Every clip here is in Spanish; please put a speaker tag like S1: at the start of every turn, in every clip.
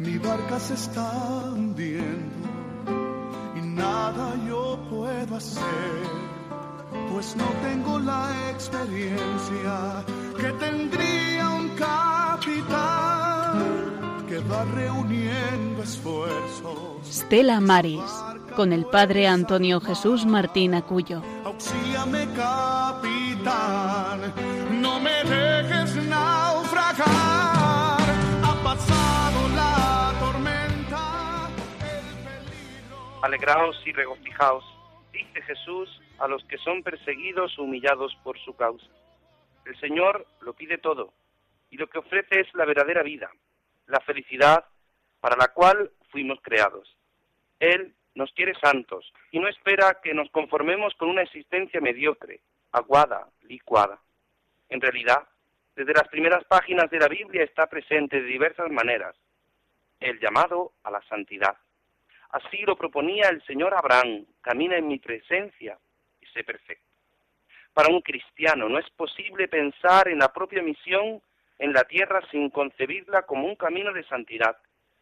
S1: Mi barca se está hundiendo y nada yo puedo hacer, pues no tengo la experiencia que tendría un capitán que va reuniendo esfuerzos.
S2: Stella Maris, con el padre Antonio Jesús Martín Acuyo.
S1: Auxíame, capitán, no me dejes
S3: Alegraos y regocijaos, dice Jesús a los que son perseguidos o humillados por su causa. El Señor lo pide todo y lo que ofrece es la verdadera vida, la felicidad para la cual fuimos creados. Él nos quiere santos y no espera que nos conformemos con una existencia mediocre, aguada, licuada. En realidad, desde las primeras páginas de la Biblia está presente de diversas maneras el llamado a la santidad. Así lo proponía el Señor Abraham, camina en mi presencia y sé perfecto. Para un cristiano no es posible pensar en la propia misión en la tierra sin concebirla como un camino de santidad,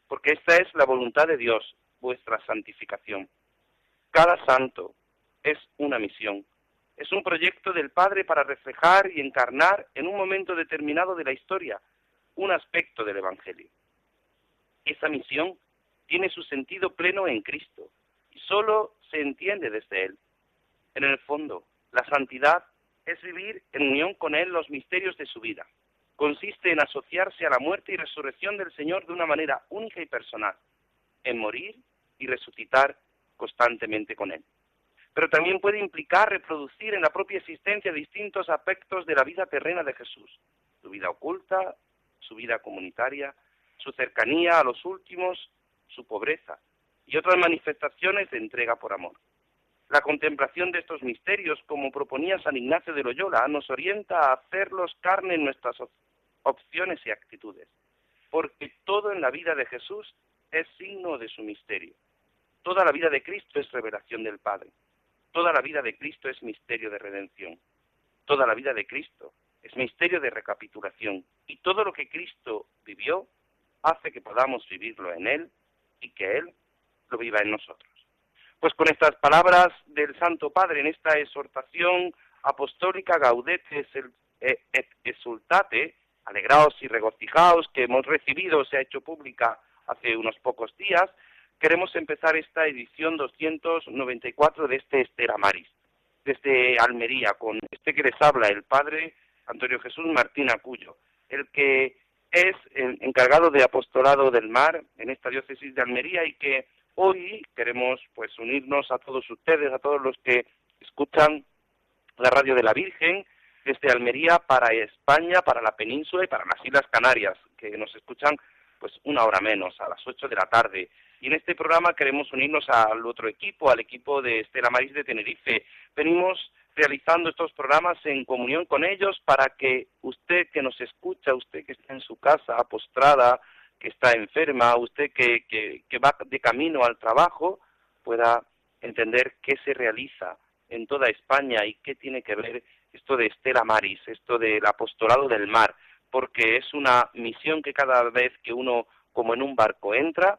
S3: porque esta es la voluntad de Dios, vuestra santificación. Cada santo es una misión, es un proyecto del Padre para reflejar y encarnar en un momento determinado de la historia un aspecto del Evangelio. Esa misión tiene su sentido pleno en Cristo y solo se entiende desde Él. En el fondo, la santidad es vivir en unión con Él los misterios de su vida. Consiste en asociarse a la muerte y resurrección del Señor de una manera única y personal, en morir y resucitar constantemente con Él. Pero también puede implicar reproducir en la propia existencia distintos aspectos de la vida terrena de Jesús, su vida oculta, su vida comunitaria, su cercanía a los últimos, su pobreza y otras manifestaciones de entrega por amor. La contemplación de estos misterios, como proponía San Ignacio de Loyola, nos orienta a hacerlos carne en nuestras opciones y actitudes, porque todo en la vida de Jesús es signo de su misterio. Toda la vida de Cristo es revelación del Padre. Toda la vida de Cristo es misterio de redención. Toda la vida de Cristo es misterio de recapitulación. Y todo lo que Cristo vivió hace que podamos vivirlo en Él y que Él lo viva en nosotros. Pues con estas palabras del Santo Padre en esta exhortación apostólica Gaudete et exultate, alegraos y regocijaos que hemos recibido, se ha hecho pública hace unos pocos días, queremos empezar esta edición 294 de este Estera Maris, desde Almería, con este que les habla, el Padre Antonio Jesús Martín Acuyo, el que es encargado de apostolado del mar en esta diócesis de Almería y que hoy queremos pues unirnos a todos ustedes, a todos los que escuchan la radio de la Virgen desde Almería para España, para la península y para las Islas Canarias, que nos escuchan pues una hora menos, a las ocho de la tarde. Y en este programa queremos unirnos al otro equipo, al equipo de Estela Maris de Tenerife. Venimos realizando estos programas en comunión con ellos para que usted que nos escucha, usted que está en su casa postrada, que está enferma, usted que, que, va de camino al trabajo, pueda entender qué se realiza en toda España y qué tiene que ver esto de Estela Maris, esto del apostolado del mar, porque es una misión que cada vez que uno, como en un barco, entra,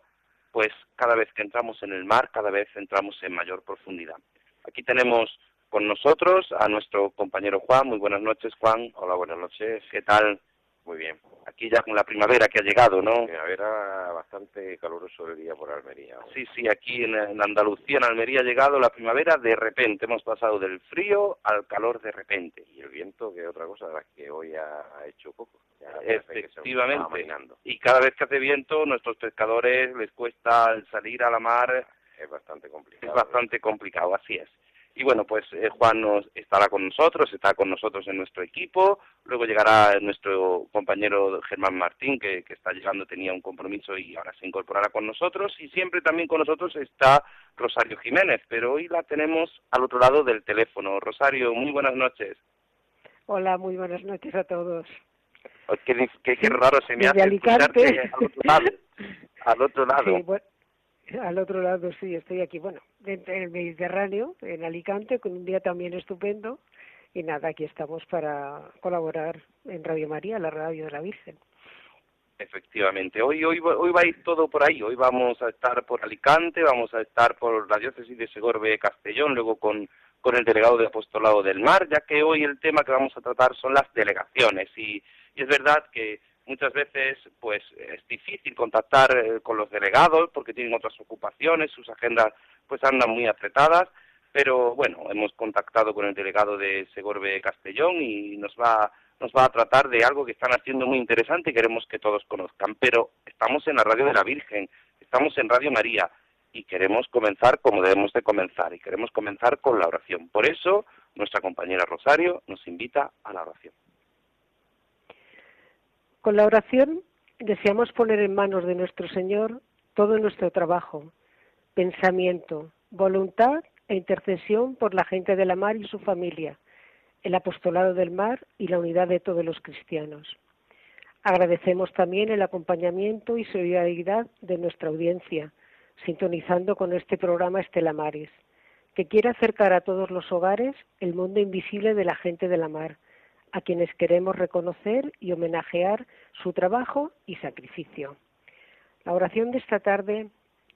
S3: pues cada vez que entramos en el mar, cada vez entramos en mayor profundidad. Aquí tenemos con nosotros a nuestro compañero Juan. Muy buenas noches, Juan.
S4: Hola, buenas noches.
S3: ¿Qué tal?
S4: Muy bien.
S3: Aquí ya con la primavera que ha llegado, ¿no?
S4: Primavera bastante caluroso el día por Almería.
S3: Sí, sí, aquí en, Andalucía, en Almería ha llegado la primavera de repente. Hemos pasado del frío al calor de repente.
S4: Y el viento, que es otra cosa, la que hoy ha hecho poco.
S3: Efectivamente. Y cada vez que hace viento, nuestros pescadores les cuesta salir a la mar.
S4: Es bastante complicado.
S3: Es bastante complicado, así es. Y bueno, pues eh, Juan nos, estará con nosotros, está con nosotros en nuestro equipo. Luego llegará nuestro compañero Germán Martín, que, que, está llegando, tenía un compromiso y ahora se incorporará con nosotros. Y siempre también con nosotros está Rosario Jiménez, pero hoy la tenemos al otro lado del teléfono. Rosario, muy buenas noches.
S5: Hola, muy buenas noches a todos.
S3: Qué, qué, qué raro se me hace escucharte al otro lado. Al otro lado.
S5: Sí, bueno, al otro lado, sí, estoy aquí, bueno, en el Mediterráneo, en Alicante, con un día también estupendo. Y nada, aquí estamos para colaborar en Radio María, la radio de la Virgen.
S3: Efectivamente, hoy, hoy, hoy va a ir todo por ahí. Hoy vamos a estar por Alicante, vamos a estar por la diócesis de Segorbe Castellón, luego con, con el delegado de Apostolado del Mar, ya que hoy el tema que vamos a tratar son las delegaciones. Y, y es verdad que muchas veces pues es difícil contactar eh, con los delegados porque tienen otras ocupaciones, sus agendas pues andan muy apretadas, pero bueno, hemos contactado con el delegado de Segorbe Castellón y nos va nos va a tratar de algo que están haciendo muy interesante y queremos que todos conozcan, pero estamos en la radio de la Virgen, estamos en Radio María y queremos comenzar como debemos de comenzar y queremos comenzar con la oración. Por eso nuestra compañera Rosario nos invita a la oración.
S5: Con la oración deseamos poner en manos de nuestro Señor todo nuestro trabajo, pensamiento, voluntad e intercesión por la gente de la mar y su familia, el apostolado del mar y la unidad de todos los cristianos. Agradecemos también el acompañamiento y solidaridad de nuestra audiencia, sintonizando con este programa Estela Maris, que quiere acercar a todos los hogares el mundo invisible de la gente de la mar, a quienes queremos reconocer y homenajear su trabajo y sacrificio. La oración de esta tarde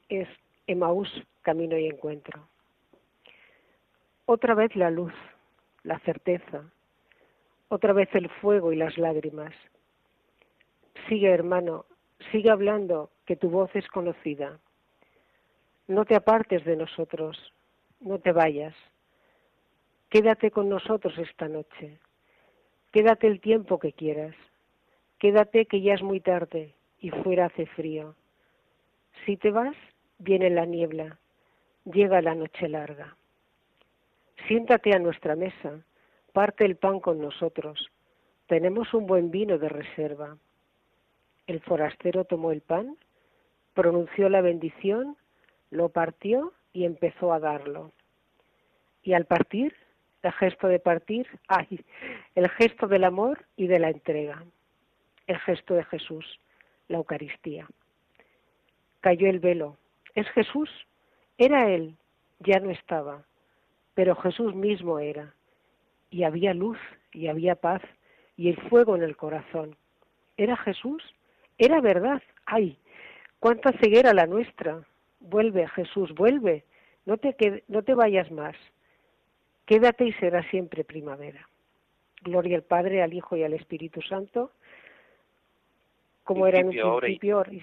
S5: es Emaús, camino y encuentro. Otra vez la luz, la certeza, otra vez el fuego y las lágrimas. Sigue, hermano, sigue hablando, que tu voz es conocida. No te apartes de nosotros, no te vayas. Quédate con nosotros esta noche. Quédate el tiempo que quieras. Quédate que ya es muy tarde y fuera hace frío. Si te vas, viene la niebla, llega la noche larga. Siéntate a nuestra mesa, parte el pan con nosotros. Tenemos un buen vino de reserva. El forastero tomó el pan, pronunció la bendición, lo partió y empezó a darlo. Y al partir el gesto de partir, ay, el gesto del amor y de la entrega, el gesto de Jesús, la Eucaristía. Cayó el velo. ¿Es Jesús? Era Él, ya no estaba, pero Jesús mismo era. Y había luz y había paz y el fuego en el corazón. ¿Era Jesús? Era verdad. ¡Ay! ¡Cuánta ceguera la nuestra! Vuelve, Jesús, vuelve. No te, no te vayas más. Quédate y será siempre primavera. Gloria al Padre, al Hijo y al Espíritu Santo, como era en un principio, y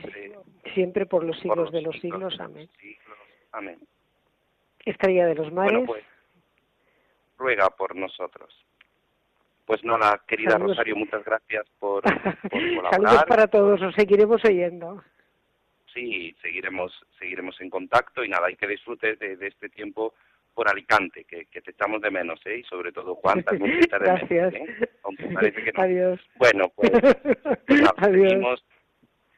S5: siempre, por los siglos de los siglos. Amén.
S3: Amén.
S5: Estrella de los mares.
S3: pues, ruega por nosotros. Pues no, la querida Rosario, muchas gracias por, por colaborar.
S5: Saludos para todos, os seguiremos oyendo.
S3: Sí, seguiremos, seguiremos en contacto y nada, hay que disfrutes de este tiempo por Alicante, que, que, te echamos de menos, ¿eh? Y sobre todo Juan, también te de
S5: Gracias.
S3: menos, ¿eh? Aunque parece que no.
S5: Adiós.
S3: Bueno, pues, pues
S5: adiós.
S3: seguimos,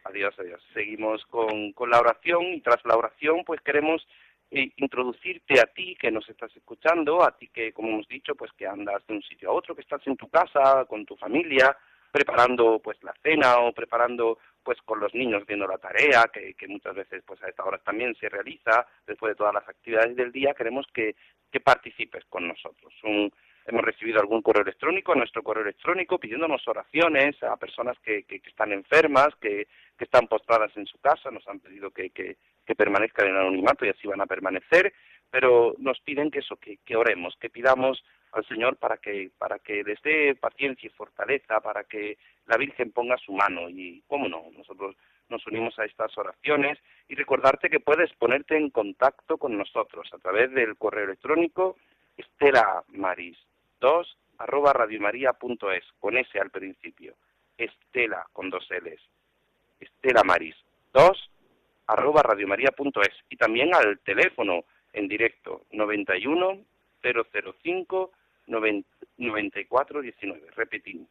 S3: adiós, adiós. Seguimos con, con la oración y tras la oración, pues queremos eh, introducirte a ti que nos estás escuchando, a ti que, como hemos dicho, pues que andas de un sitio a otro, que estás en tu casa, con tu familia, preparando pues la cena o preparando pues con los niños viendo la tarea, que, que, muchas veces pues a esta hora también se realiza, después de todas las actividades del día, queremos que, que participes con nosotros. Un, hemos recibido algún correo electrónico, nuestro correo electrónico, pidiéndonos oraciones a personas que, que, que están enfermas, que, que, están postradas en su casa, nos han pedido que permanezcan en anonimato y así van a permanecer, pero nos piden que eso, que, que oremos, que pidamos al Señor para que, para que les dé paciencia y fortaleza, para que la Virgen ponga su mano. Y, cómo no, nosotros nos unimos a estas oraciones. Y recordarte que puedes ponerte en contacto con nosotros a través del correo electrónico estelamaris 2 arroba radiomaria.es con ese al principio, estela con dos L's, estelamaris 2 arroba radiomaria.es y también al teléfono en directo 91 005 9419. Repetimos,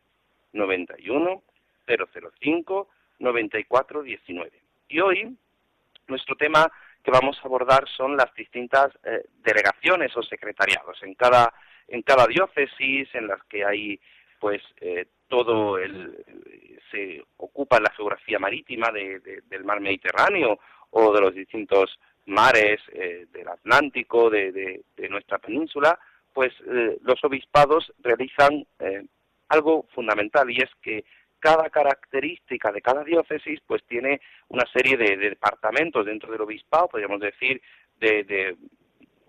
S3: 91 005 9419. Y hoy nuestro tema que vamos a abordar son las distintas eh, delegaciones o secretariados en cada en cada diócesis en las que hay pues eh, todo el se ocupa la geografía marítima del mar Mediterráneo o de los distintos mares eh, del Atlántico de, nuestra península pues los obispados realizan algo fundamental y es que cada característica de cada diócesis pues tiene una serie de, departamentos. Dentro del obispado, podríamos decir, de,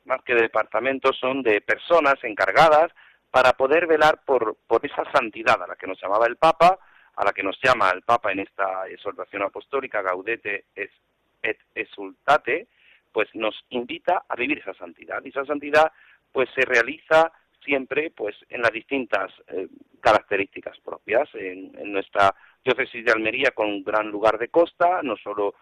S3: más que de departamentos, son de personas encargadas para poder velar por, por esa santidad a la que nos llamaba el Papa, a la que nos llama el Papa en esta exhortación apostólica, Gaudete et exultate, pues nos invita a vivir esa santidad. Y esa santidad pues se realiza siempre pues en las distintas eh, características propias. En, nuestra diócesis de Almería con gran lugar de costa, no solo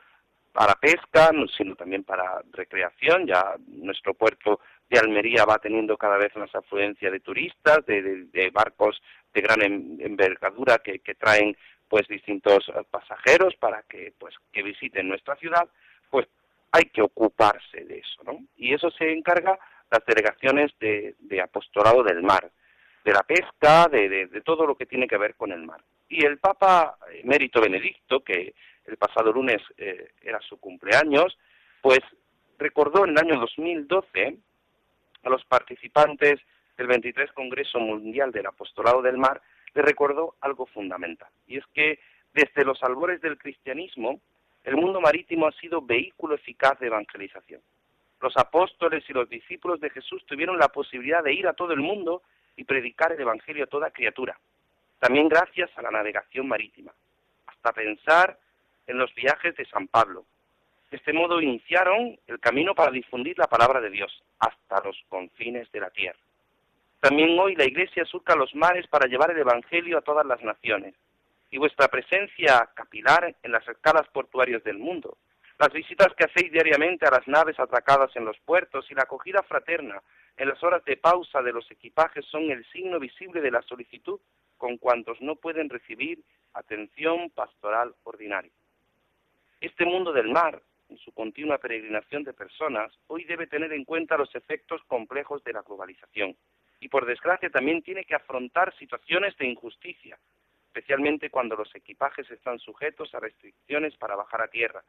S3: para pesca, sino también para recreación. Ya nuestro puerto de Almería va teniendo cada vez más afluencia de turistas, de, barcos de gran envergadura que, que, traen pues distintos eh, pasajeros para que pues que visiten nuestra ciudad, pues hay que ocuparse de eso, ¿no? Y eso se encarga las delegaciones de, apostolado del mar, de la pesca, de, todo lo que tiene que ver con el mar. Y el Papa Emérito Benedicto, que el pasado lunes eh, era su cumpleaños, pues recordó en el año 2012 a los participantes del 23 Congreso Mundial del Apostolado del Mar, le recordó algo fundamental, y es que desde los albores del cristianismo, el mundo marítimo ha sido vehículo eficaz de evangelización. Los apóstoles y los discípulos de Jesús tuvieron la posibilidad de ir a todo el mundo y predicar el Evangelio a toda criatura, también gracias a la navegación marítima, hasta pensar en los viajes de San Pablo. De este modo iniciaron el camino para difundir la palabra de Dios hasta los confines de la tierra. También hoy la Iglesia surca los mares para llevar el Evangelio a todas las naciones, y vuestra presencia capilar en las escalas portuarias del mundo las visitas que hacéis diariamente a las naves atracadas en los puertos y la acogida fraterna en las horas de pausa de los equipajes son el signo visible de la solicitud con cuantos no pueden recibir atención pastoral ordinaria. Este mundo del mar, en su continua peregrinación de personas, hoy debe tener en cuenta los efectos complejos de la globalización y por desgracia también tiene que afrontar situaciones de injusticia, especialmente cuando los equipajes están sujetos a restricciones para bajar a tierra,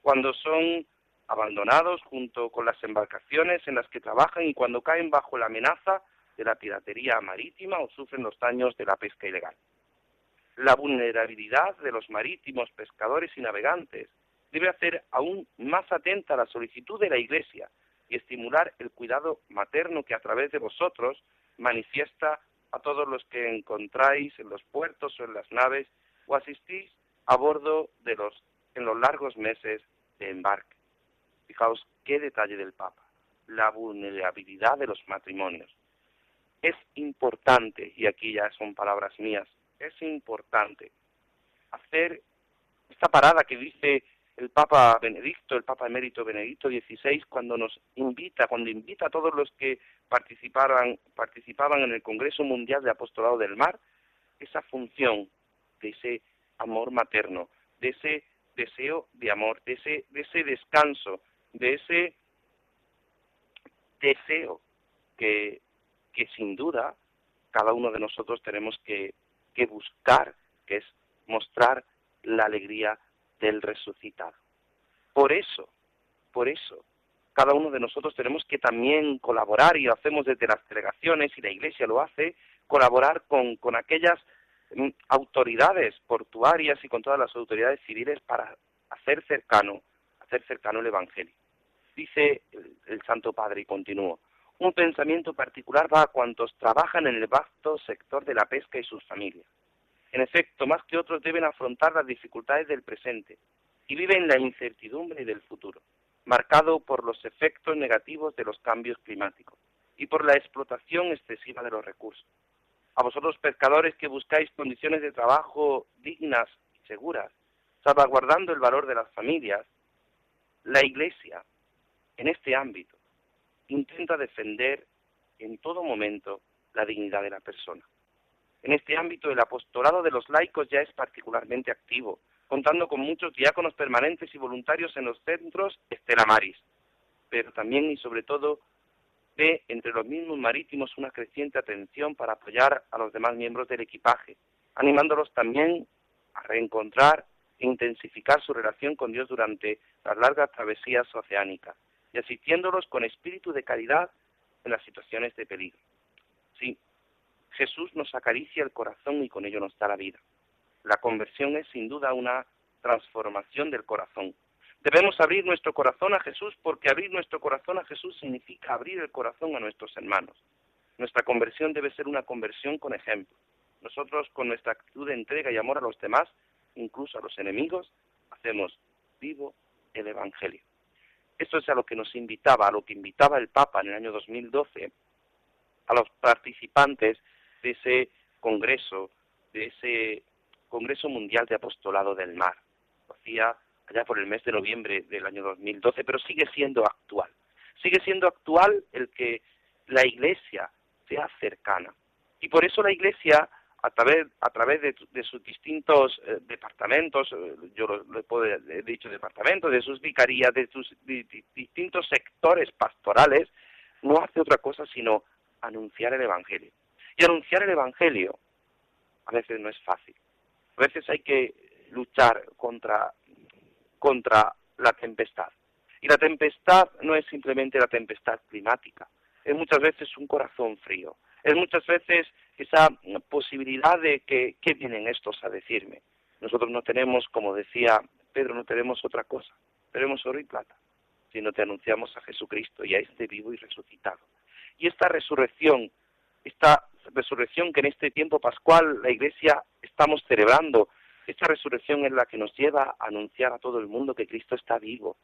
S3: cuando son abandonados junto con las embarcaciones en las que trabajan y cuando caen bajo la amenaza de la piratería marítima o sufren los daños de la pesca ilegal. La vulnerabilidad de los marítimos, pescadores y navegantes debe hacer aún más atenta la solicitud de la Iglesia y estimular el cuidado materno que a través de vosotros manifiesta a todos los que encontráis en los puertos o en las naves o asistís a bordo de los en los largos meses de embarque. Fijaos qué detalle del Papa, la vulnerabilidad de los matrimonios. Es importante, y aquí ya son palabras mías, es importante hacer esta parada que dice el Papa Benedicto, el Papa emérito Benedicto XVI, cuando nos invita, cuando invita a todos los que participaban, en el Congreso Mundial de Apostolado del Mar, esa función de ese amor materno, de ese deseo de amor, de ese, de ese descanso, de ese deseo que, que sin duda cada uno de nosotros tenemos que, que buscar, que es mostrar la alegría del resucitado. Por eso, por eso, cada uno de nosotros tenemos que también colaborar, y lo hacemos desde las delegaciones, y la Iglesia lo hace, colaborar con, con aquellas Mm, autoridades portuarias y con todas las autoridades civiles para hacer cercano, hacer cercano el Evangelio. Dice el, Santo Padre y continúo, un pensamiento particular va a cuantos trabajan en el vasto sector de la pesca y sus familias. En efecto, más que otros deben afrontar las dificultades del presente y viven la incertidumbre del futuro, marcado por los efectos negativos de los cambios climáticos y por la explotación excesiva de los recursos a vosotros pescadores que buscáis condiciones de trabajo dignas y seguras, salvaguardando el valor de las familias, la Iglesia, en este ámbito, intenta defender en todo momento la dignidad de la persona. En este ámbito el apostolado de los laicos ya es particularmente activo, contando con muchos diáconos permanentes y voluntarios en los centros Estela Maris, pero también y sobre todo ve entre los mismos marítimos una creciente atención para apoyar a los demás miembros del equipaje, animándolos también a reencontrar e intensificar su relación con Dios durante las largas travesías oceánicas y asistiéndolos con espíritu de caridad en las situaciones de peligro. Sí, Jesús nos acaricia el corazón y con ello nos da la vida. La conversión es sin duda una transformación del corazón. Debemos abrir nuestro corazón a Jesús porque abrir nuestro corazón a Jesús significa abrir el corazón a nuestros hermanos. Nuestra conversión debe ser una conversión con ejemplo. Nosotros con nuestra actitud de entrega y amor a los demás, incluso a los enemigos, hacemos vivo el Evangelio. Esto es a lo que nos invitaba, a lo que invitaba el Papa en el año 2012 a los participantes de ese congreso, de ese Congreso Mundial de Apostolado del Mar. Lo hacía allá por el mes de noviembre del año 2012, pero sigue siendo actual. Sigue siendo actual el que la Iglesia sea cercana. Y por eso la Iglesia, a través, a través de, sus distintos eh, departamentos, eh, yo lo, he dicho departamentos, de sus vicarías, de sus distintos sectores pastorales, no hace otra cosa sino anunciar el Evangelio. Y anunciar el Evangelio a veces no es fácil. A veces hay que luchar contra, contra la tempestad. Y la tempestad no es simplemente la tempestad climática, es muchas veces un corazón frío, es muchas veces esa posibilidad de que, ¿qué vienen estos a decirme? Nosotros no tenemos, como decía Pedro, no tenemos otra cosa, tenemos oro y plata, sino te anunciamos a Jesucristo y a este vivo y resucitado. Y esta resurrección, esta resurrección que en este tiempo pascual la Iglesia estamos celebrando, esta resurrección es la que nos lleva a anunciar a todo el mundo que Cristo está vivo,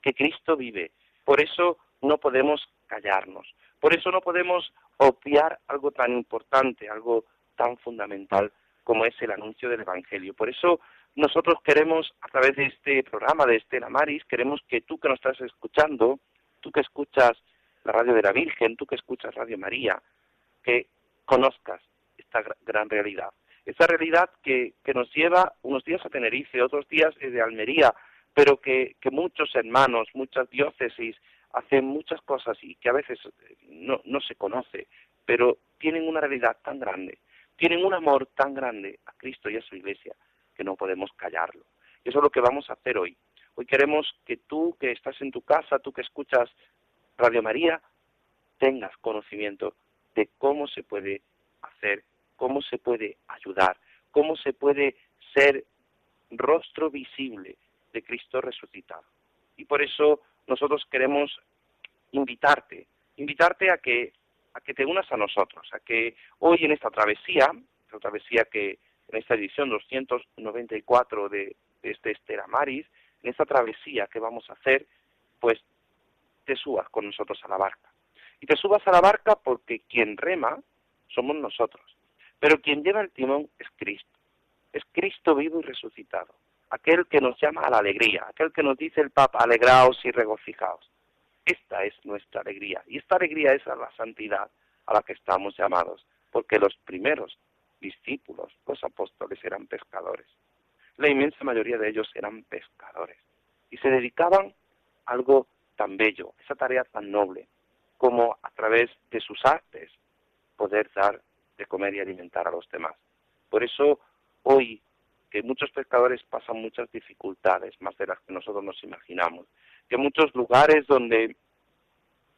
S3: que Cristo vive. Por eso no podemos callarnos, por eso no podemos obviar algo tan importante, algo tan fundamental como es el anuncio del Evangelio. Por eso nosotros queremos, a través de este programa de Estela Maris, queremos que tú que nos estás escuchando, tú que escuchas la radio de la Virgen, tú que escuchas Radio María, que conozcas esta gran realidad. Esa realidad que, que nos lleva unos días a Tenerife, otros días de Almería, pero que, que muchos hermanos, muchas diócesis hacen muchas cosas y que a veces eh, no, no se conoce, pero tienen una realidad tan grande, tienen un amor tan grande a Cristo y a su iglesia que no podemos callarlo. Eso es lo que vamos a hacer hoy. Hoy queremos que tú que estás en tu casa, tú que escuchas Radio María, tengas conocimiento de cómo se puede hacer, cómo se puede ayudar, cómo se puede ser rostro visible de Cristo resucitado. Y por eso nosotros queremos invitarte, invitarte a que a que te unas a nosotros, a que hoy en esta travesía, esta travesía que en esta edición 294 de, de este Estera Maris, en esta travesía que vamos a hacer, pues te subas con nosotros a la barca. Y te subas a la barca porque quien rema somos nosotros. Pero quien lleva el timón es Cristo. Es Cristo vivo y resucitado. Aquel que nos llama a la alegría, aquel que nos dice el Papa, alegraos y regocijaos. Esta es nuestra alegría. Y esta alegría es a la santidad a la que estamos llamados, porque los primeros discípulos, los apóstoles, eran pescadores. La inmensa mayoría de ellos eran pescadores y se dedicaban a algo tan bello, esa tarea tan noble, como a través de sus artes poder dar de comer y alimentar a los demás. Por eso hoy que muchos pescadores pasan muchas dificultades, más de las que nosotros nos imaginamos, que muchos lugares donde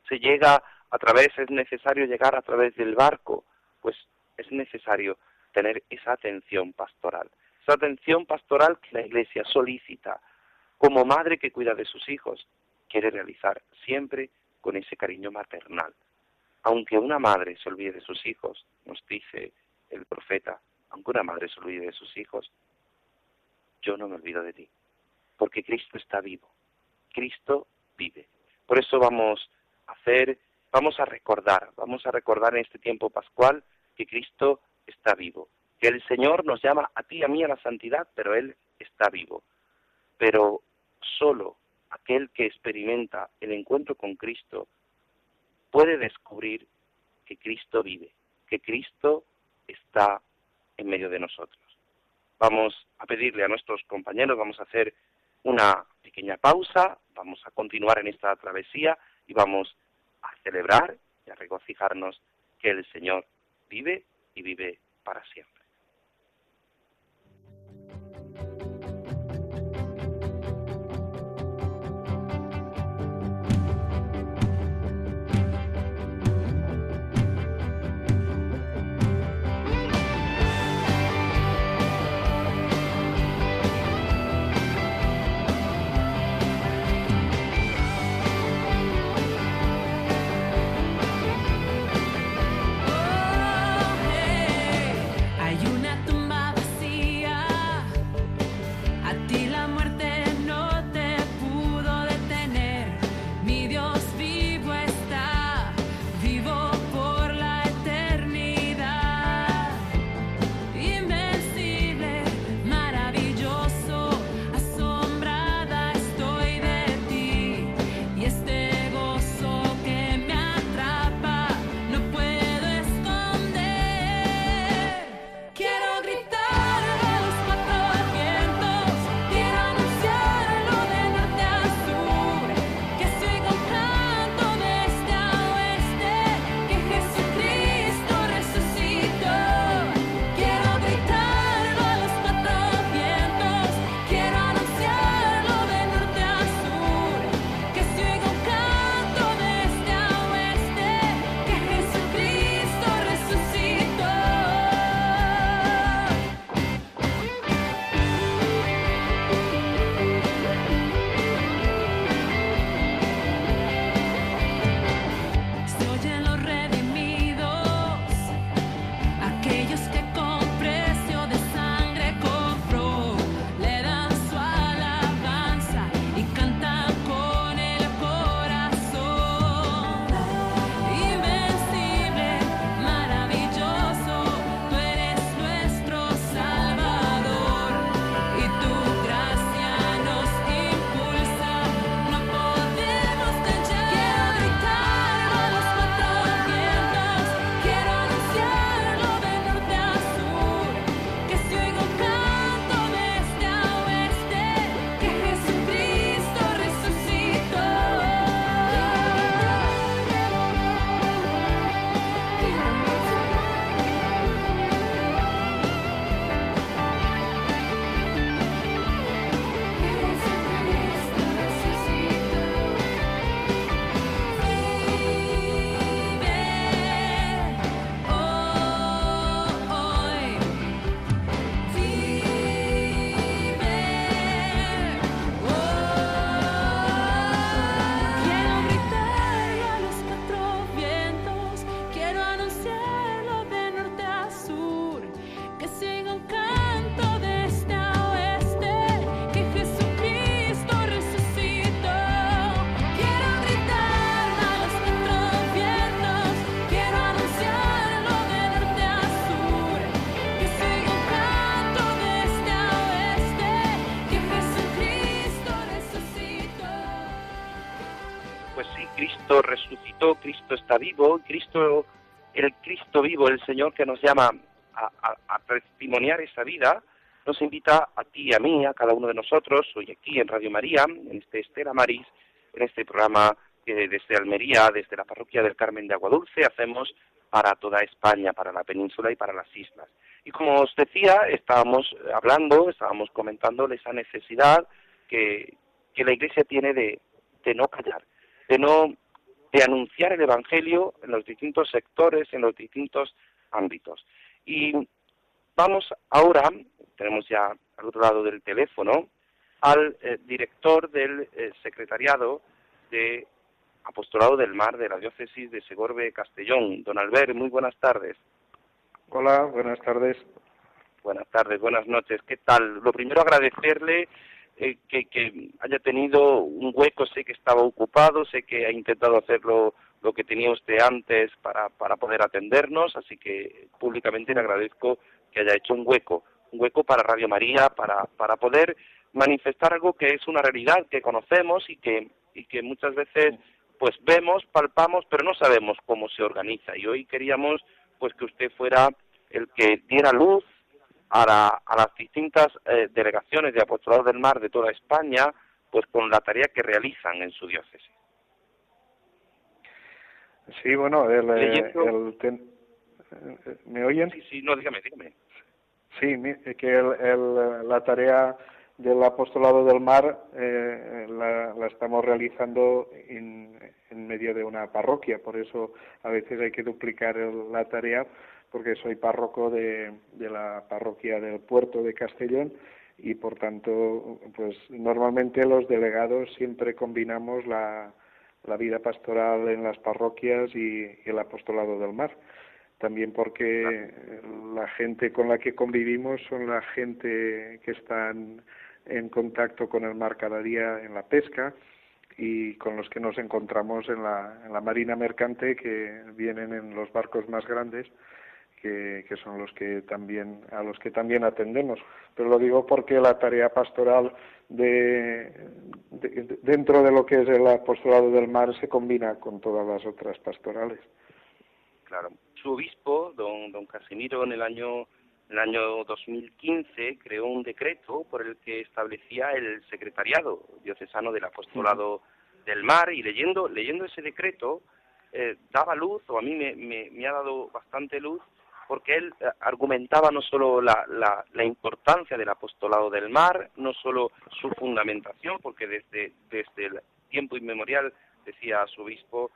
S3: se llega a través, es necesario llegar a través del barco, pues es necesario tener esa atención pastoral, esa atención pastoral que la Iglesia solicita como madre que cuida de sus hijos, quiere realizar siempre con ese cariño maternal. Aunque una madre se olvide de sus hijos, nos dice el profeta, aunque una madre se olvide de sus hijos, yo no me olvido de ti, porque Cristo está vivo, Cristo vive. Por eso vamos a hacer, vamos a recordar, vamos a recordar en este tiempo pascual que Cristo está vivo, que el Señor nos llama a ti a mí a la santidad, pero Él está vivo. Pero solo aquel que experimenta el encuentro con Cristo puede descubrir
S6: que Cristo vive, que Cristo está en medio de nosotros. Vamos a pedirle a nuestros compañeros, vamos a hacer una pequeña pausa, vamos a continuar en esta travesía y vamos a celebrar y a regocijarnos que el Señor vive y vive para siempre. Está vivo, Cristo, el Cristo vivo, el Señor que nos llama a, testimoniar esa vida, nos invita a ti y a mí, a cada uno de nosotros, hoy aquí en Radio María, en este Estela Maris, en este programa que desde Almería, desde la parroquia del Carmen de Aguadulce, hacemos para toda España, para la península y para las islas. Y como os decía, estábamos hablando, estábamos comentando esa necesidad que, que la Iglesia tiene de, de no callar, de no de anunciar el Evangelio en los distintos sectores, en los distintos ámbitos. Y vamos ahora, tenemos ya al otro lado del teléfono, al eh, director del eh, secretariado de Apostolado del Mar de la diócesis de Segorbe Castellón, don Albert, muy buenas tardes.
S7: Hola, buenas tardes.
S6: Buenas tardes, buenas noches. ¿Qué tal? Lo primero agradecerle eh, que, haya tenido un hueco, sé que estaba ocupado, sé que ha intentado hacerlo lo que tenía usted antes para, para poder atendernos, así que públicamente le agradezco que haya hecho un hueco, un hueco para Radio María, para, para poder manifestar algo que es una realidad que conocemos y que, y que muchas veces
S3: pues vemos, palpamos, pero no sabemos cómo se organiza. Y hoy queríamos pues que usted fuera el que diera luz a, las distintas eh, delegaciones de apostolado del mar de toda España, pues con la tarea que realizan en su diócesis.
S7: Sí, bueno, el, eh, ¿me oyen?
S3: Sí, sí, no, dígame, dígame.
S7: Sí, que el, la tarea del apostolado del mar eh, la, la, estamos realizando en, en, medio de una parroquia, por eso a veces hay que duplicar la tarea, porque soy párroco de, de la parroquia del puerto de Castellón y por tanto, pues normalmente los delegados siempre combinamos la, la vida pastoral en las parroquias y, el apostolado del mar. También porque la gente con la que convivimos son la gente que están en contacto con el mar cada día en la pesca y con los que nos encontramos en la, en la marina mercante que vienen en los barcos más grandes que, que, son los que también a los que también atendemos pero lo digo porque la tarea pastoral de, dentro de lo que es el apostolado del mar se combina con todas las otras pastorales.
S3: Claro. Su obispo, don, don Casimiro, en el año en el año 2015 creó un decreto por el que establecía el secretariado diocesano del apostolado del mar y leyendo leyendo ese decreto eh, daba luz o a mí me, me, me ha dado bastante luz porque él eh, argumentaba no solo la, la, importancia del apostolado del mar, no solo su fundamentación, porque desde, desde el tiempo inmemorial, decía su obispo,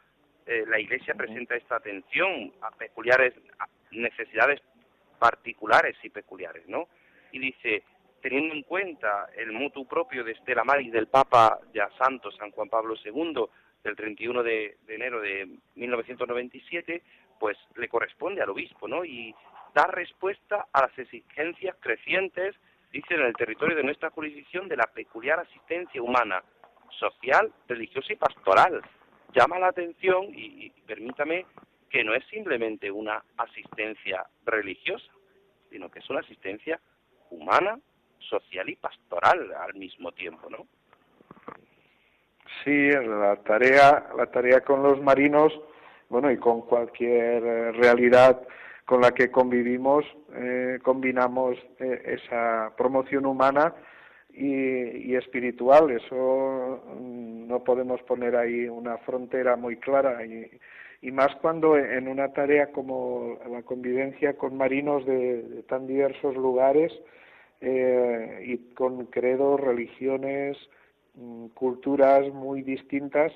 S3: eh, la Iglesia presenta esta atención a peculiares necesidades particulares y peculiares, ¿no? Y dice, teniendo en cuenta el mutuo propio de Estela Maris del Papa ya Santo San Juan Pablo II del 31 de, de enero de 1997, pues le corresponde al obispo, ¿no? Y dar respuesta a las exigencias crecientes, dice, en el territorio de nuestra jurisdicción de la peculiar asistencia humana, social, religiosa y pastoral. Llama la atención y, permítame que no es simplemente una asistencia religiosa, sino que es una asistencia humana, social y pastoral al mismo tiempo, ¿no?
S7: Sí, la tarea, la tarea con los marinos bueno, y con cualquier eh, realidad con la que convivimos, eh, combinamos eh, esa promoción humana y, espiritual. Eso mm, no podemos poner ahí una frontera muy clara y, y más cuando en una tarea como la convivencia con marinos de, tan diversos lugares y con credos, religiones, mm, culturas muy distintas,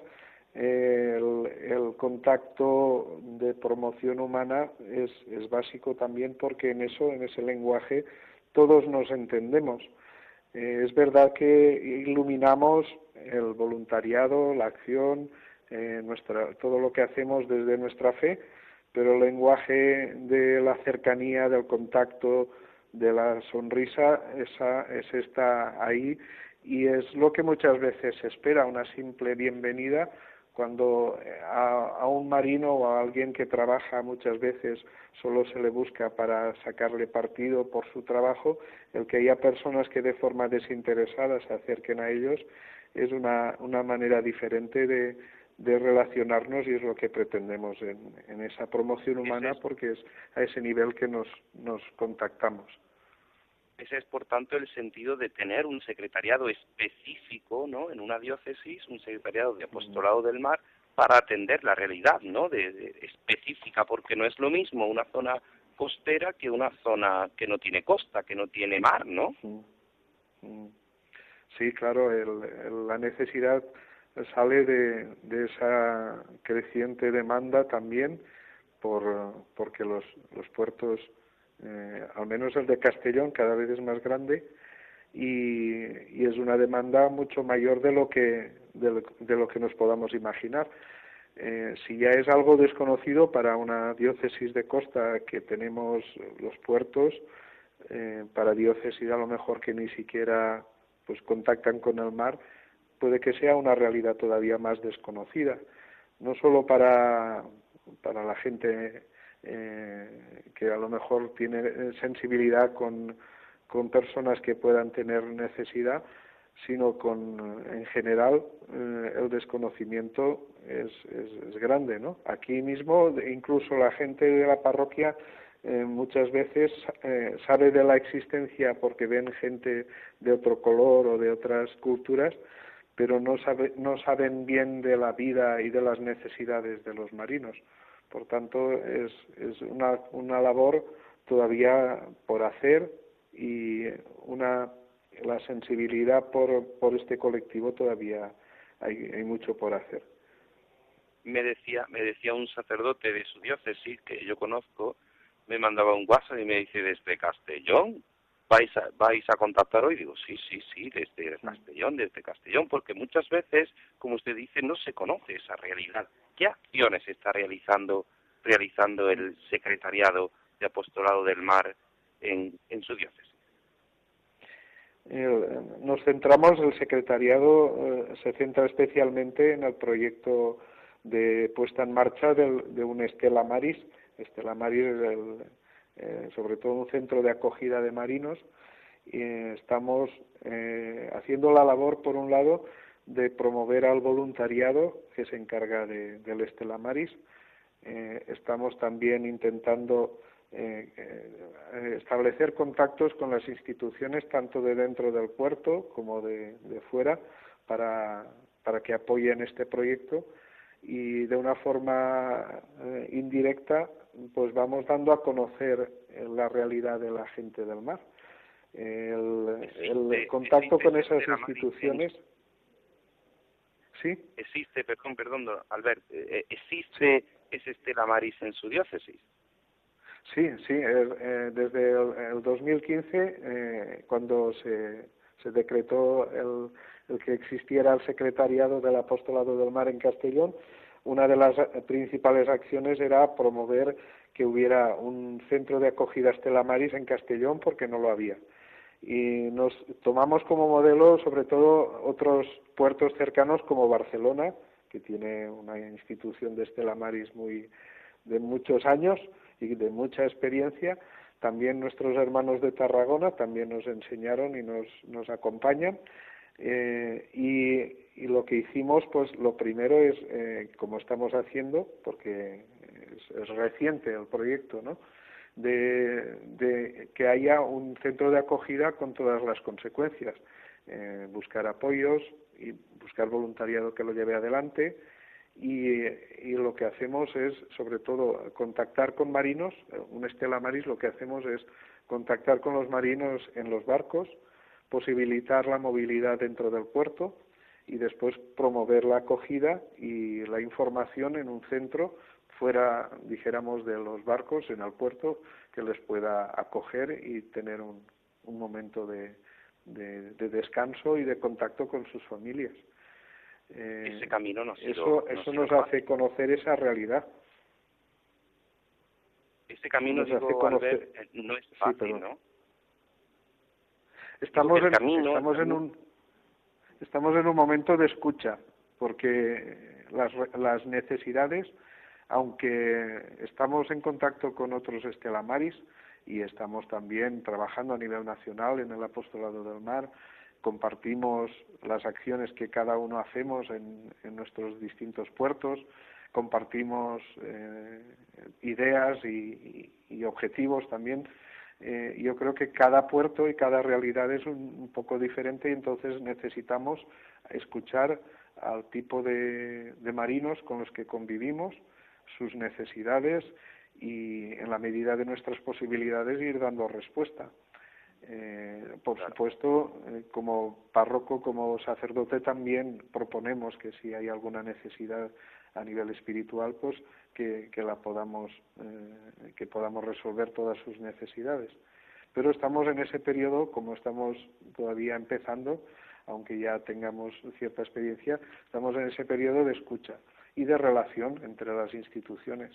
S7: el, contacto de promoción humana es, es básico también porque en eso, en ese lenguaje, todos nos entendemos. Eh, es verdad que iluminamos el voluntariado, la acción, eh, nuestra, todo lo que hacemos desde nuestra fe, pero el lenguaje de la cercanía, del contacto, de la sonrisa, esa, es está ahí y es lo que muchas veces se espera, una simple bienvenida cuando eh, a, un marino o a alguien que trabaja muchas veces solo se le busca para sacarle partido por su trabajo, el que haya personas que de forma desinteresada se acerquen a ellos es una, una manera diferente de, de relacionarnos y es lo que pretendemos en, en esa promoción humana porque es a ese nivel que nos, nos contactamos.
S3: Ese es, por tanto, el sentido de tener un secretariado específico, ¿no? En una diócesis, un secretariado de apostolado del mar para atender la realidad, ¿no? De, específica, porque no es lo mismo una zona costera que una zona que no tiene costa, que no tiene mar, ¿no?
S7: Sí, claro, el, la necesidad sale de, de esa creciente demanda también por porque los, los puertos eh, al menos el de Castellón cada vez es más grande y, y es una demanda mucho mayor de lo que de lo, que nos podamos imaginar. Eh, si ya es algo desconocido para una diócesis de costa que tenemos los puertos, eh, para diócesis a lo mejor que ni siquiera pues contactan con el mar, puede que sea una realidad todavía más desconocida, no solo para, para la gente eh, que a lo mejor tiene sensibilidad con, con personas que puedan tener necesidad, sino con, en general, eh, el desconocimiento es, es, grande, ¿no? Aquí mismo, incluso la gente de la parroquia eh, muchas veces eh, sabe de la existencia porque ven gente de otro color o de otras culturas, pero no, sabe, no saben bien de la vida y de las necesidades de los marinos. Por tanto, es, es una, una labor todavía por hacer y una la sensibilidad por, por este colectivo todavía hay, hay mucho por hacer.
S3: Me decía, me decía un sacerdote de su diócesis que yo conozco, me mandaba un WhatsApp y me dice desde Castellón, vais a, vais a contactar hoy. Digo, sí, sí, sí, desde Castellón, desde Castellón, porque muchas veces, como usted dice, no se conoce esa realidad. ¿Qué acciones está realizando, realizando el secretariado de apostolado del mar en, en su diócesis?
S7: nos centramos, el secretariado eh, se centra especialmente en el proyecto de puesta en marcha de un Estela Maris. Estela Maris es eh, sobre todo un centro de acogida de marinos y estamos eh, haciendo la labor, por un lado, de promover al voluntariado que se encarga del Estela Maris. estamos también intentando eh, eh, establecer contactos con las instituciones tanto de dentro del puerto como de, fuera para, para que apoyen este proyecto y de una forma eh, indirecta pues vamos dando a conocer la realidad de la gente del mar. El, el contacto con esas instituciones.
S3: ¿Sí? Existe, perdón, perdón, Albert, existe ese Estela Maris en su diócesis.
S7: Sí, sí, eh, desde el, 2015, eh, cuando se, se decretó el, el, que existiera el secretariado del apostolado del mar en Castellón, una de las principales acciones era promover que hubiera un centro de acogida Estela Maris en Castellón porque no lo había. Y nos tomamos como modelo sobre todo otros puertos cercanos como Barcelona, que tiene una institución de Estela Maris muy de muchos años, y de mucha experiencia. También nuestros hermanos de Tarragona también nos enseñaron y nos, nos acompañan. Eh, y, y, lo que hicimos, pues lo primero es, eh, como estamos haciendo, porque es, reciente el proyecto, ¿no? De, de, que haya un centro de acogida con todas las consecuencias. Eh, buscar apoyos y buscar voluntariado que lo lleve adelante, y, lo que hacemos es, sobre todo, contactar con marinos. Un Estela Maris lo que hacemos es contactar con los marinos en los barcos, posibilitar la movilidad dentro del puerto y después promover la acogida y la información en un centro fuera, dijéramos, de los barcos en el puerto que les pueda acoger y tener un, un momento de descanso y de contacto con sus familias.
S3: Eh, ese camino no
S7: Eso, eso nos hace conocer esa realidad.
S3: Ese camino, conocer... Eh, no es fácil, ¿no?
S7: Estamos, en, estamos en un estamos en un momento de escucha porque las, las necesidades aunque estamos en contacto con otros estelamaris y estamos también trabajando a nivel nacional en el apostolado del mar compartimos las acciones que cada uno hacemos en, nuestros distintos puertos, compartimos eh, ideas y, objetivos también. Eh, yo creo que cada puerto y cada realidad es un, poco diferente y entonces necesitamos escuchar al tipo de marinos con los que convivimos, sus necesidades y en la medida de nuestras posibilidades ir dando respuesta. Eh, por supuesto, eh, como párroco, como sacerdote, también proponemos que si hay alguna necesidad a nivel espiritual, pues que, la podamos, eh, que podamos resolver todas sus necesidades. Pero estamos en ese periodo, como estamos todavía empezando, aunque ya tengamos cierta experiencia, estamos en ese periodo de escucha y de relación entre las instituciones.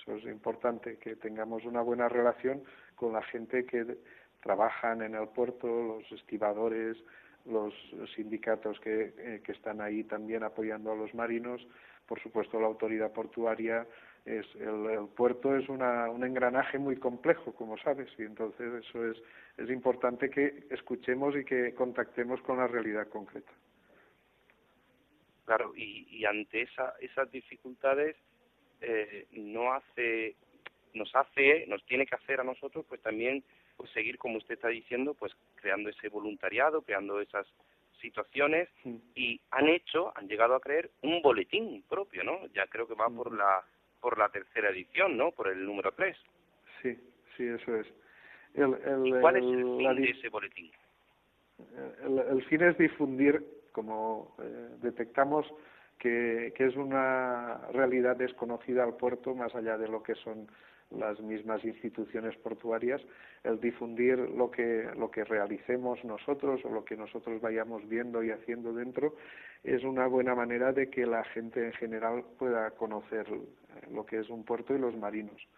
S7: Eso es importante, que tengamos una buena relación con la gente que trabajan en el puerto, los estibadores, los sindicatos que, que están ahí también apoyando a los marinos, por supuesto la autoridad portuaria, es el, puerto es una, un engranaje muy complejo, como sabes, y entonces eso es, es importante que escuchemos y que contactemos con la realidad concreta.
S3: Claro, y, y ante esa, esas dificultades eh, no hace, nos hace, nos tiene que hacer a nosotros, pues también, pues seguir como usted está diciendo, pues creando ese voluntariado, creando esas situaciones y han hecho, han llegado a creer un boletín propio, ¿no? Ya creo que va por la por la tercera edición, ¿no? Por el número 3.
S7: Sí, sí, eso es.
S3: El, el, ¿Y cuál es el fin de ese boletín?
S7: El, fin es difundir, como eh, detectamos, que, que es una realidad desconocida al puerto, más allá de lo que son las mismas instituciones portuarias, el difundir lo que, lo que realicemos nosotros o lo que nosotros vayamos viendo y haciendo dentro es una buena manera de que la gente en general pueda conocer lo que es un puerto y los marinos.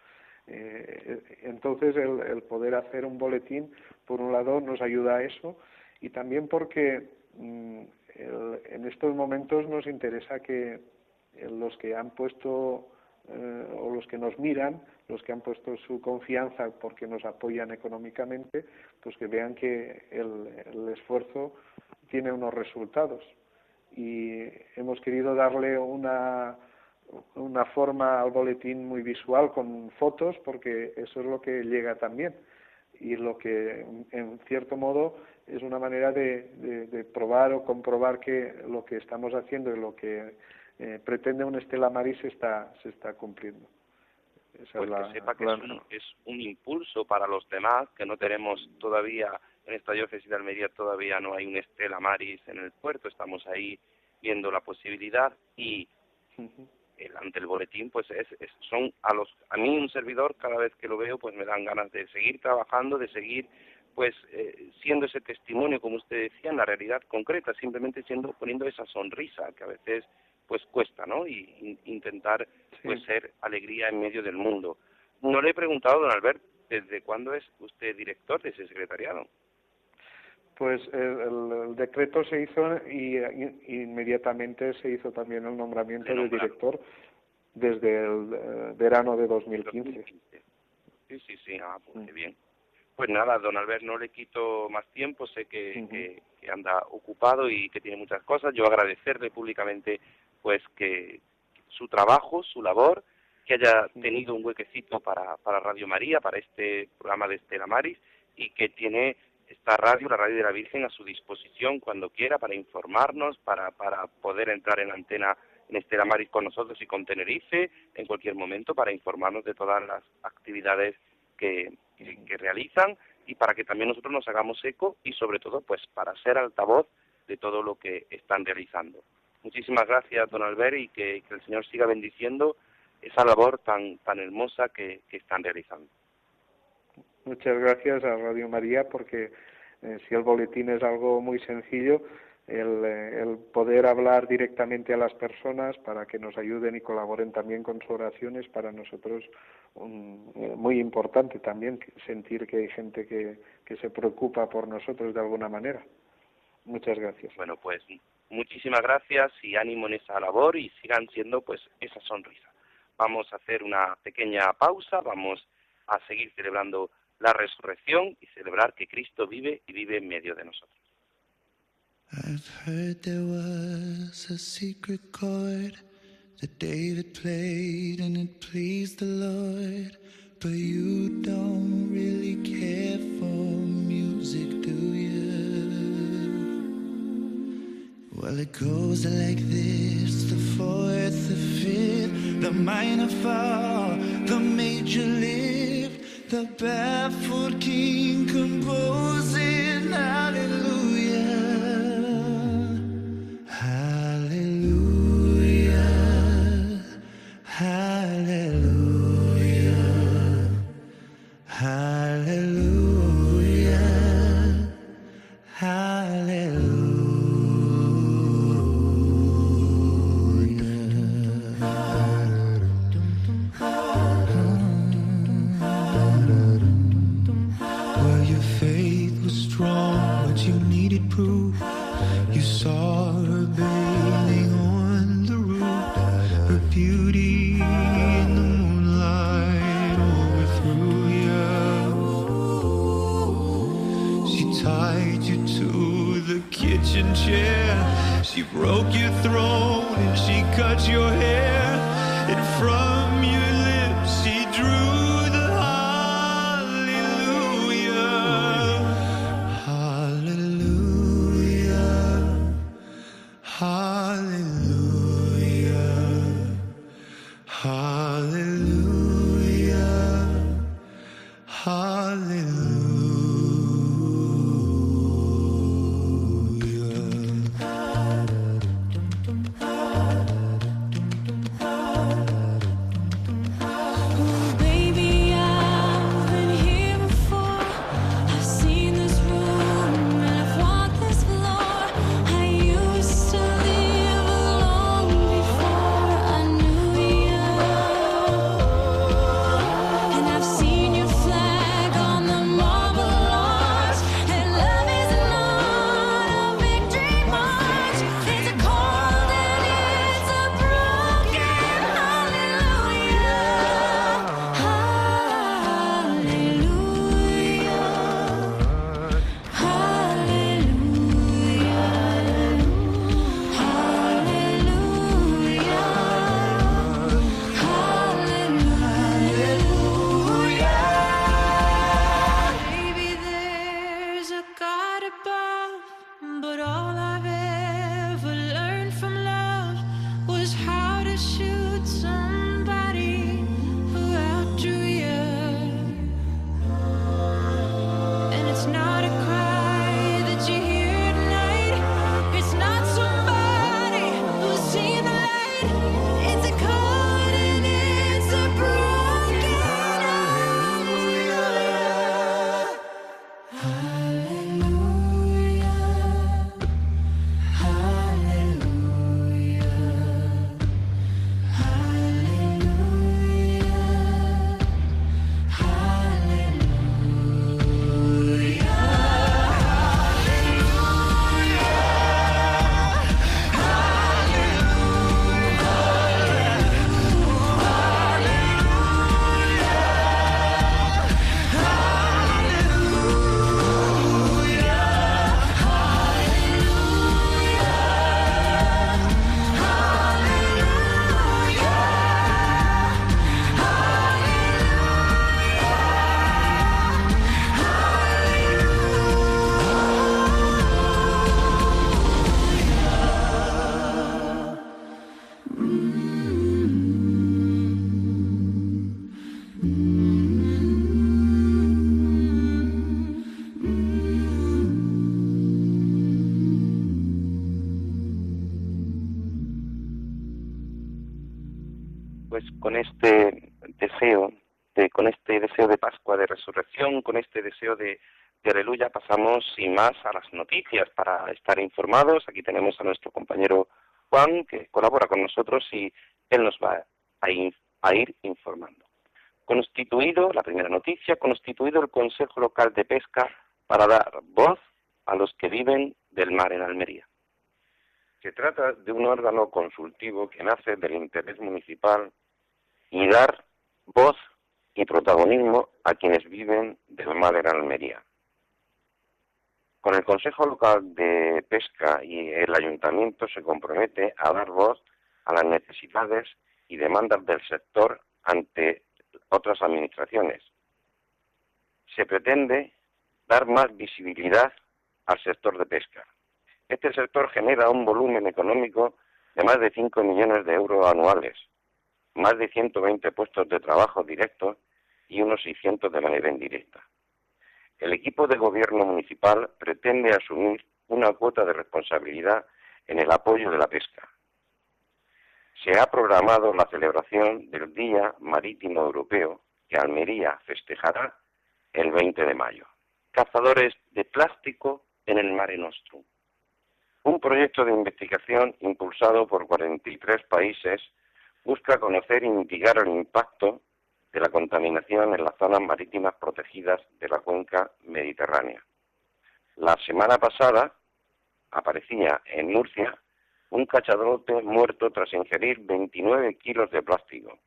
S7: Eh, entonces, el, el, poder hacer un boletín, por un lado, nos ayuda a eso y también porque mm, el, en estos momentos nos interesa que los que han puesto eh, o los que nos miran, los que han puesto su confianza porque nos apoyan económicamente, pues que vean que el, el esfuerzo tiene unos resultados. Y hemos querido darle una, una forma al boletín muy visual con fotos porque eso es lo que llega también y lo que en cierto modo es una manera de, de, de probar o comprobar que lo que estamos haciendo y lo que eh, pretende un Estela Maris se está, se está cumpliendo.
S3: pues que sepa que es, un, impulso para los demás, que no tenemos todavía, en esta diócesis de Almería todavía no hay un Estela Maris en el puerto, estamos ahí viendo la posibilidad y el, ante el boletín pues es, son a los a mí un servidor cada vez que lo veo pues me dan ganas de seguir trabajando de seguir pues eh, siendo ese testimonio como usted decía en la realidad concreta simplemente siendo poniendo esa sonrisa que a veces pues cuesta, ¿no? Y, intentar pues ser alegría en medio del mundo. No le he preguntado, don Albert, ¿desde cuándo es usted director de ese secretariado?
S7: Pues el, decreto se hizo y, inmediatamente se hizo también el nombramiento del director desde el eh, verano de 2015.
S3: Sí, sí, sí, ah, pues mm. bien. Pues nada, don Albert, no le quito más tiempo, sé que, que, anda ocupado y que tiene muchas cosas. Yo agradecerle públicamente pues que su trabajo, su labor, que haya tenido un huequecito para, para Radio María, para este programa de Estela Maris, y que tiene esta radio, la radio de la Virgen, a su disposición cuando quiera para informarnos, para, para poder entrar en antena en Estela Maris con nosotros y con Tenerife en cualquier momento para informarnos de todas las actividades que, que realizan y para que también nosotros nos hagamos eco y sobre todo pues para ser altavoz de todo lo que están realizando. Muchísimas gracias, don Albert, y que, el Señor siga bendiciendo esa labor tan, tan hermosa que, están realizando.
S7: Muchas gracias a Radio María, porque eh, si el boletín es algo muy sencillo, el, eh, el, poder hablar directamente a las personas para que nos ayuden y colaboren también con sus oraciones para nosotros un, eh, muy importante también sentir que hay gente que, que se preocupa por nosotros de alguna manera. Muchas gracias.
S3: Bueno, pues muchísimas gracias y ánimo en esa labor y sigan siendo pues esa sonrisa. Vamos a hacer una pequeña pausa, vamos a seguir celebrando la resurrección y celebrar que Cristo vive y vive en medio de nosotros. I've heard there was a secret chord that David played and it pleased the Lord, but you don't really care for music, do you? Well, it goes like this the fourth, the fifth, the minor fall, the major lift, the barefoot king composing. Aquí tenemos a nuestro compañero Juan, que colabora con nosotros y él nos va a ir informando. Constituido, la primera noticia, constituido el Consejo Local de Pesca para dar voz a los que viven del mar en Almería.
S4: Se trata de un órgano consultivo que nace del interés municipal y dar voz y protagonismo a quienes viven del mar en Almería. Con el Consejo Local de Pesca y el Ayuntamiento se compromete a dar voz a las necesidades y demandas del sector ante otras administraciones. Se pretende dar más visibilidad al sector de pesca. Este sector genera un volumen económico de más de 5 millones de euros anuales, más de 120 puestos de trabajo directos y unos 600 de manera indirecta. El equipo de gobierno municipal pretende asumir una cuota de responsabilidad en el apoyo de la pesca. Se ha programado la celebración del Día Marítimo Europeo que Almería festejará el 20 de mayo.
S3: Cazadores de plástico en el Mare Nostrum.
S4: Un proyecto de investigación impulsado por 43 países busca conocer y mitigar el impacto de la contaminación en las zonas marítimas protegidas de la cuenca mediterránea. La semana pasada aparecía en Murcia un cachalote muerto tras ingerir 29 kilos de plástico.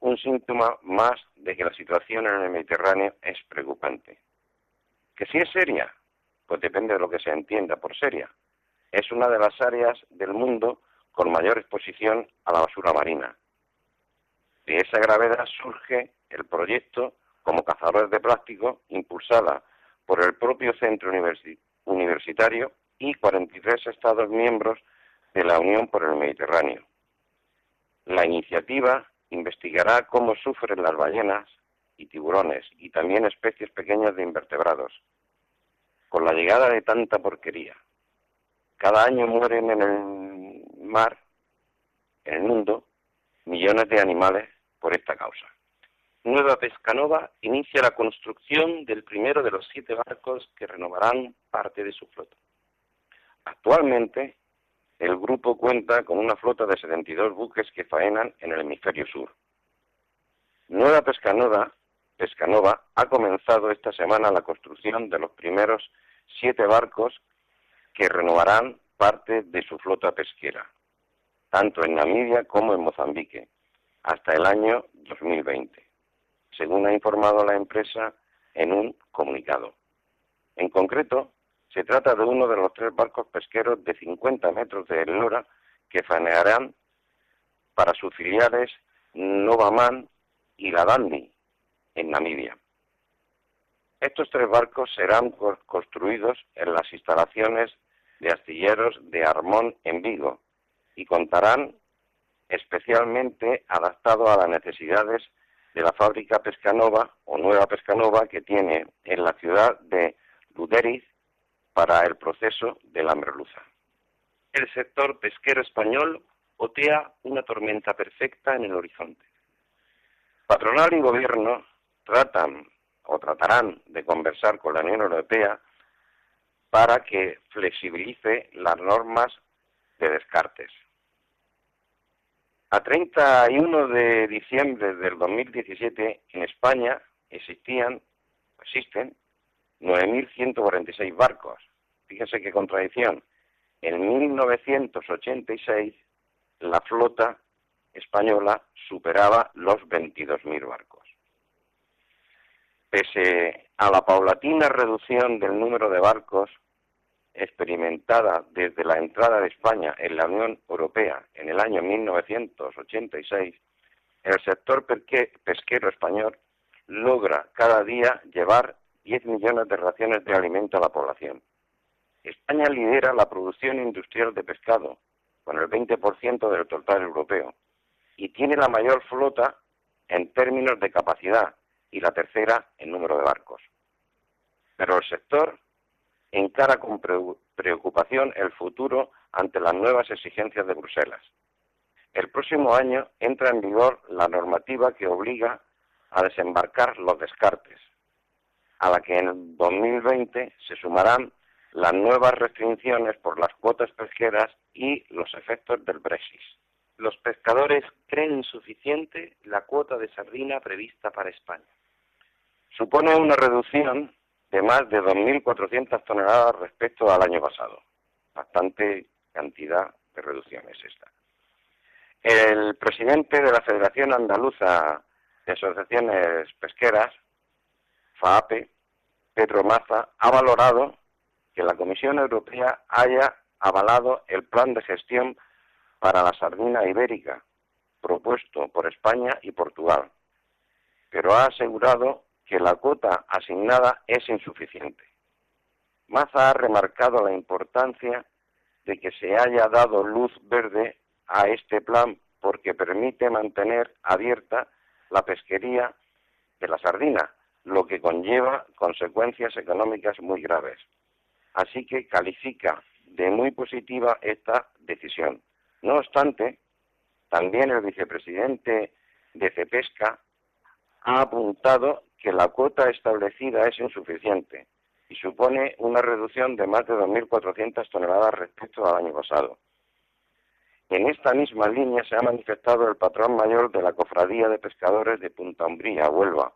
S4: Un síntoma más de que la situación en el Mediterráneo es preocupante. ¿Que si es seria? Pues depende de lo que se entienda por seria. es una de las áreas del mundo con mayor exposición a la basura marina. De esa gravedad surge el proyecto como cazadores de plástico impulsada por el propio centro universi- universitario y 43 Estados miembros de la Unión por el Mediterráneo. La iniciativa investigará cómo sufren las ballenas y tiburones y también especies pequeñas de invertebrados. Con la llegada de tanta porquería, cada año mueren en el mar, en el mundo, millones de animales por esta causa.
S3: Nueva Pescanova inicia la construcción del primero de los siete barcos que renovarán parte de su flota.
S4: Actualmente, el grupo cuenta con una flota de 72 buques que faenan en el hemisferio sur. Nueva Pescanova, ha comenzado esta semana la construcción de los primeros siete barcos que renovarán parte de su flota pesquera, tanto en Namibia como en Mozambique, hasta el año 2020, según ha informado la empresa en un comunicado. En concreto, se trata de uno de los tres barcos pesqueros de 50 metros de eslora que faenearán para sus filiales Novaman y la Dandi en Namibia. Estos tres barcos serán co- construidos en las instalaciones de astilleros de Armón en Vigo y contarán especialmente adaptado a las necesidades de la fábrica Pescanova o Nueva Pescanova que tiene en la ciudad de Luderiz para el proceso de la merluza.
S3: El sector pesquero español otea una tormenta perfecta en el horizonte.
S4: Patronal y gobierno tratan o tratarán de conversar con la Unión Europea para que flexibilice las normas de descartes. A 31 de diciembre del 2017 en España existían, existen 9.146 barcos. Fíjense qué contradicción. En 1986 la flota española superaba los 22.000 barcos. Pese a la paulatina reducción del número de barcos experimentada desde la entrada de España en la Unión Europea en el año 1986, el sector pesquero español logra cada día llevar 10 millones de raciones de alimento a la población. España lidera la producción industrial de pescado, con el 20% del total europeo, y tiene la mayor flota en términos de capacidad y la tercera en número de barcos. Pero el sector encara con preocupación el futuro ante las nuevas exigencias de Bruselas. El próximo año entra en vigor la normativa que obliga a desembarcar los descartes, a la que en 2020 se sumarán las nuevas restricciones por las cuotas pesqueras y los efectos del Brexit.
S3: Los pescadores creen insuficiente la cuota de sardina prevista para España.
S4: Supone una reducción de más de 2.400 toneladas respecto al año pasado. Bastante cantidad de reducciones esta. El presidente de la Federación Andaluza de Asociaciones Pesqueras, FAAPE, Pedro Maza, ha valorado que la Comisión Europea haya avalado el plan de gestión para la sardina ibérica propuesto por España y Portugal, pero ha asegurado que la cuota asignada es insuficiente. Maza ha remarcado la importancia de que se haya dado luz verde a este plan porque permite mantener abierta la pesquería de la sardina, lo que conlleva consecuencias económicas muy graves. Así que califica de muy positiva esta decisión. No obstante, también el vicepresidente de Cepesca ha apuntado que la cuota establecida es insuficiente y supone una reducción de más de 2.400 toneladas respecto al año pasado. En esta misma línea se ha manifestado el patrón mayor de la Cofradía de Pescadores de Punta Umbría, Huelva,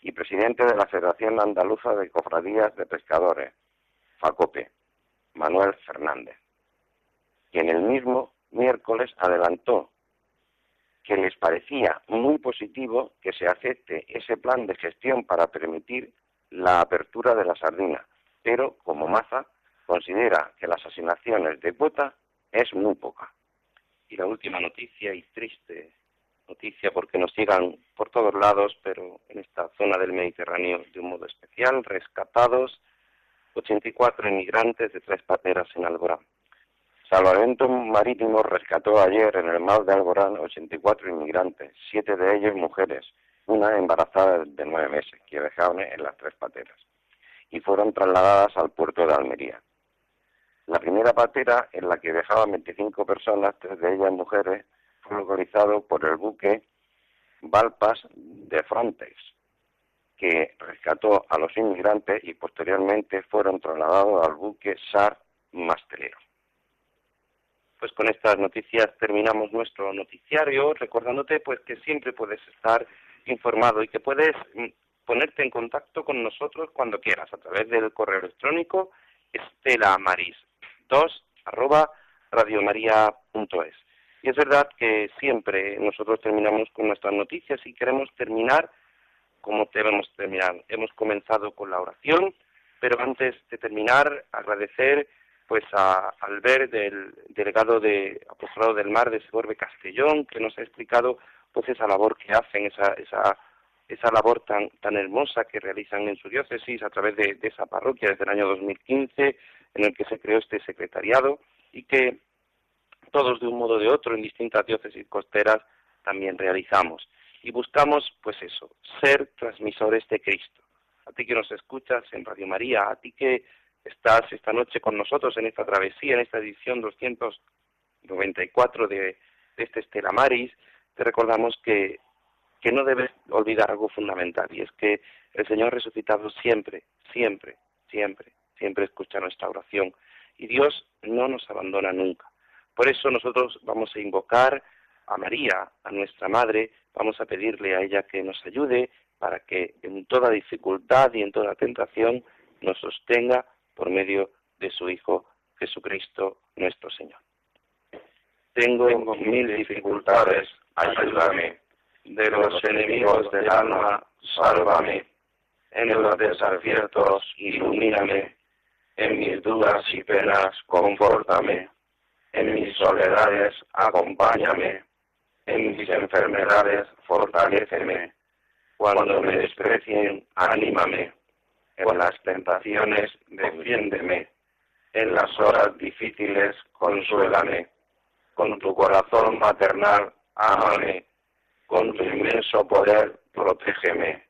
S4: y presidente de la Federación Andaluza de Cofradías de Pescadores, FACOPE, Manuel Fernández, quien el mismo miércoles adelantó que les parecía muy positivo que se acepte ese plan de gestión para permitir la apertura de la sardina, pero como Maza considera que las asignaciones de cuota es muy poca.
S3: Y la última noticia y triste noticia porque nos llegan por todos lados, pero en esta zona del Mediterráneo de un modo especial, rescatados 84 inmigrantes de tres pateras en Alborán.
S4: Salvamento Marítimo rescató ayer en el mar de Alborán 84 inmigrantes, siete de ellos mujeres, una embarazada de nueve meses, que dejaban en las tres pateras, y fueron trasladadas al puerto de Almería. La primera patera, en la que dejaban 25 personas, tres de ellas mujeres, fue localizado por el buque Valpas de Frontex, que rescató a los inmigrantes y posteriormente fueron trasladados al buque SAR Mastelero.
S3: Pues con estas noticias terminamos nuestro noticiario, recordándote pues que siempre puedes estar informado y que puedes mm, ponerte en contacto con nosotros cuando quieras a través del correo electrónico estelamaris2 arroba radiomaria.es. Y es verdad que siempre nosotros terminamos con nuestras noticias y queremos terminar como debemos terminar. Hemos comenzado con la oración, pero antes de terminar, agradecer pues a Albert, del delegado de Apostolado del Mar de Segorbe Castellón, que nos ha explicado pues esa labor que hacen, esa, esa, esa labor tan, tan hermosa que realizan en su diócesis a través de, de esa parroquia desde el año 2015, en el que se creó este secretariado y que todos de un modo o de otro en distintas diócesis costeras también realizamos. Y buscamos, pues eso, ser transmisores de Cristo. A ti que nos escuchas en Radio María, a ti que estás esta noche con nosotros en esta travesía, en esta edición 294 de, de este Estela Maris, te recordamos que, que no debes olvidar algo fundamental, y es que el Señor resucitado siempre, siempre, siempre, siempre escucha nuestra oración, y Dios no nos abandona nunca. Por eso nosotros vamos a invocar a María, a nuestra Madre, vamos a pedirle a ella que nos ayude para que en toda dificultad y en toda tentación nos sostenga por medio de su Hijo Jesucristo nuestro Señor. Tengo mil dificultades, ayúdame. De los enemigos del alma, sálvame. En los desaciertos, ilumíname. En mis dudas y penas, confórtame. En mis soledades, acompáñame. En mis enfermedades, fortaléceme. Cuando me desprecien, anímame. En las tentaciones, defiéndeme. En las horas difíciles, consuélame. Con tu corazón maternal, ámame. Con tu inmenso poder, protégeme.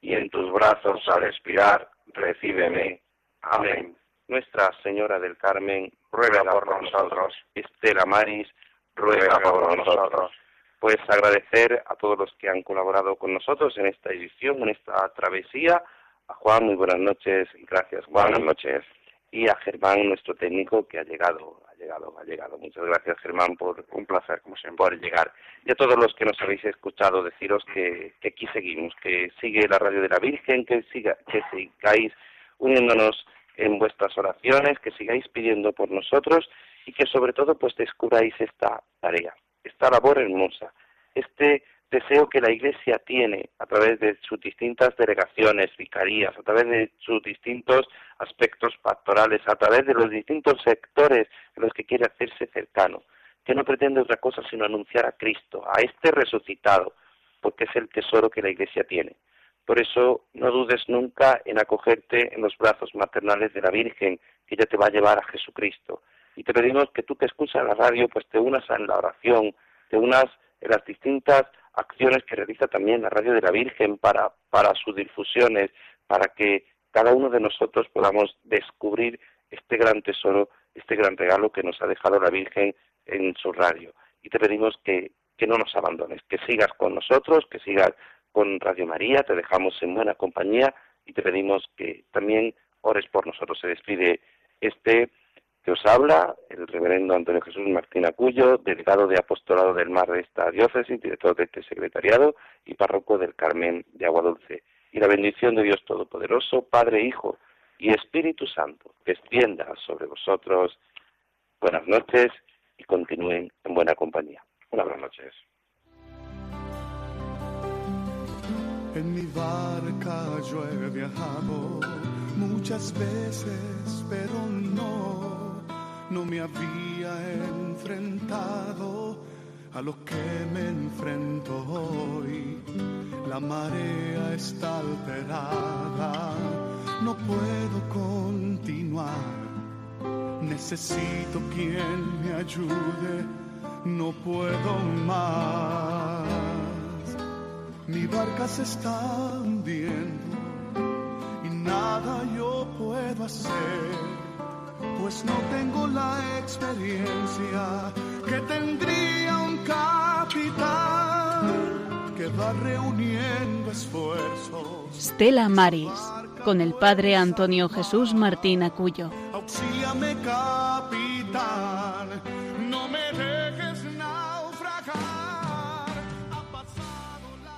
S3: Y en tus brazos, al expirar, recíbeme. Amén. Nuestra Señora del Carmen, ruega por nosotros. Estela Maris, ruega por nosotros. Pues agradecer a todos los que han colaborado con nosotros en esta edición, en esta travesía. A Juan, muy buenas noches, gracias Juan.
S4: Buenas noches.
S3: Y a Germán, nuestro técnico, que ha llegado, ha llegado, ha llegado. Muchas gracias Germán por
S4: Un placer, como siempre.
S3: por llegar. Y a todos los que nos habéis escuchado, deciros que, que aquí seguimos, que sigue la radio de la Virgen, que siga, que sigáis uniéndonos en vuestras oraciones, que sigáis pidiendo por nosotros y que sobre todo pues descubráis esta tarea, esta labor hermosa, este deseo que la Iglesia tiene a través de sus distintas delegaciones, vicarías, a través de sus distintos aspectos pastorales, a través de los distintos sectores en los que quiere hacerse cercano, que no pretende otra cosa sino anunciar a Cristo, a este resucitado, porque es el tesoro que la Iglesia tiene. Por eso no dudes nunca en acogerte en los brazos maternales de la Virgen, que ella te va a llevar a Jesucristo. Y te pedimos que tú que escuchas la radio, pues te unas en la oración, te unas en las distintas acciones que realiza también la radio de la Virgen para, para sus difusiones, para que cada uno de nosotros podamos descubrir este gran tesoro, este gran regalo que nos ha dejado la Virgen en su radio. Y te pedimos que, que no nos abandones, que sigas con nosotros, que sigas con Radio María, te dejamos en buena compañía y te pedimos que también ores por nosotros. Se despide este que os habla, el reverendo Antonio Jesús Martín Acuyo, delegado de Apostolado del Mar de esta diócesis, director de este secretariado y párroco del Carmen de Agua Dulce. Y la bendición de Dios Todopoderoso, Padre, Hijo y Espíritu Santo, descienda sobre vosotros. Buenas noches y continúen en buena compañía. Buenas noches.
S1: En mi barca yo he viajado muchas veces, pero no, no me había enfrentado a lo que me enfrento hoy. La marea está alterada, no puedo continuar. Necesito quien me ayude, no puedo más. Mi barca se está hundiendo y nada yo puedo hacer, pues no tengo la experiencia que tendría un capitán que va reuniendo esfuerzos.
S2: Stella Maris, con el padre Antonio Jesús Martín Acuyo.
S1: Auxíliame, capitán,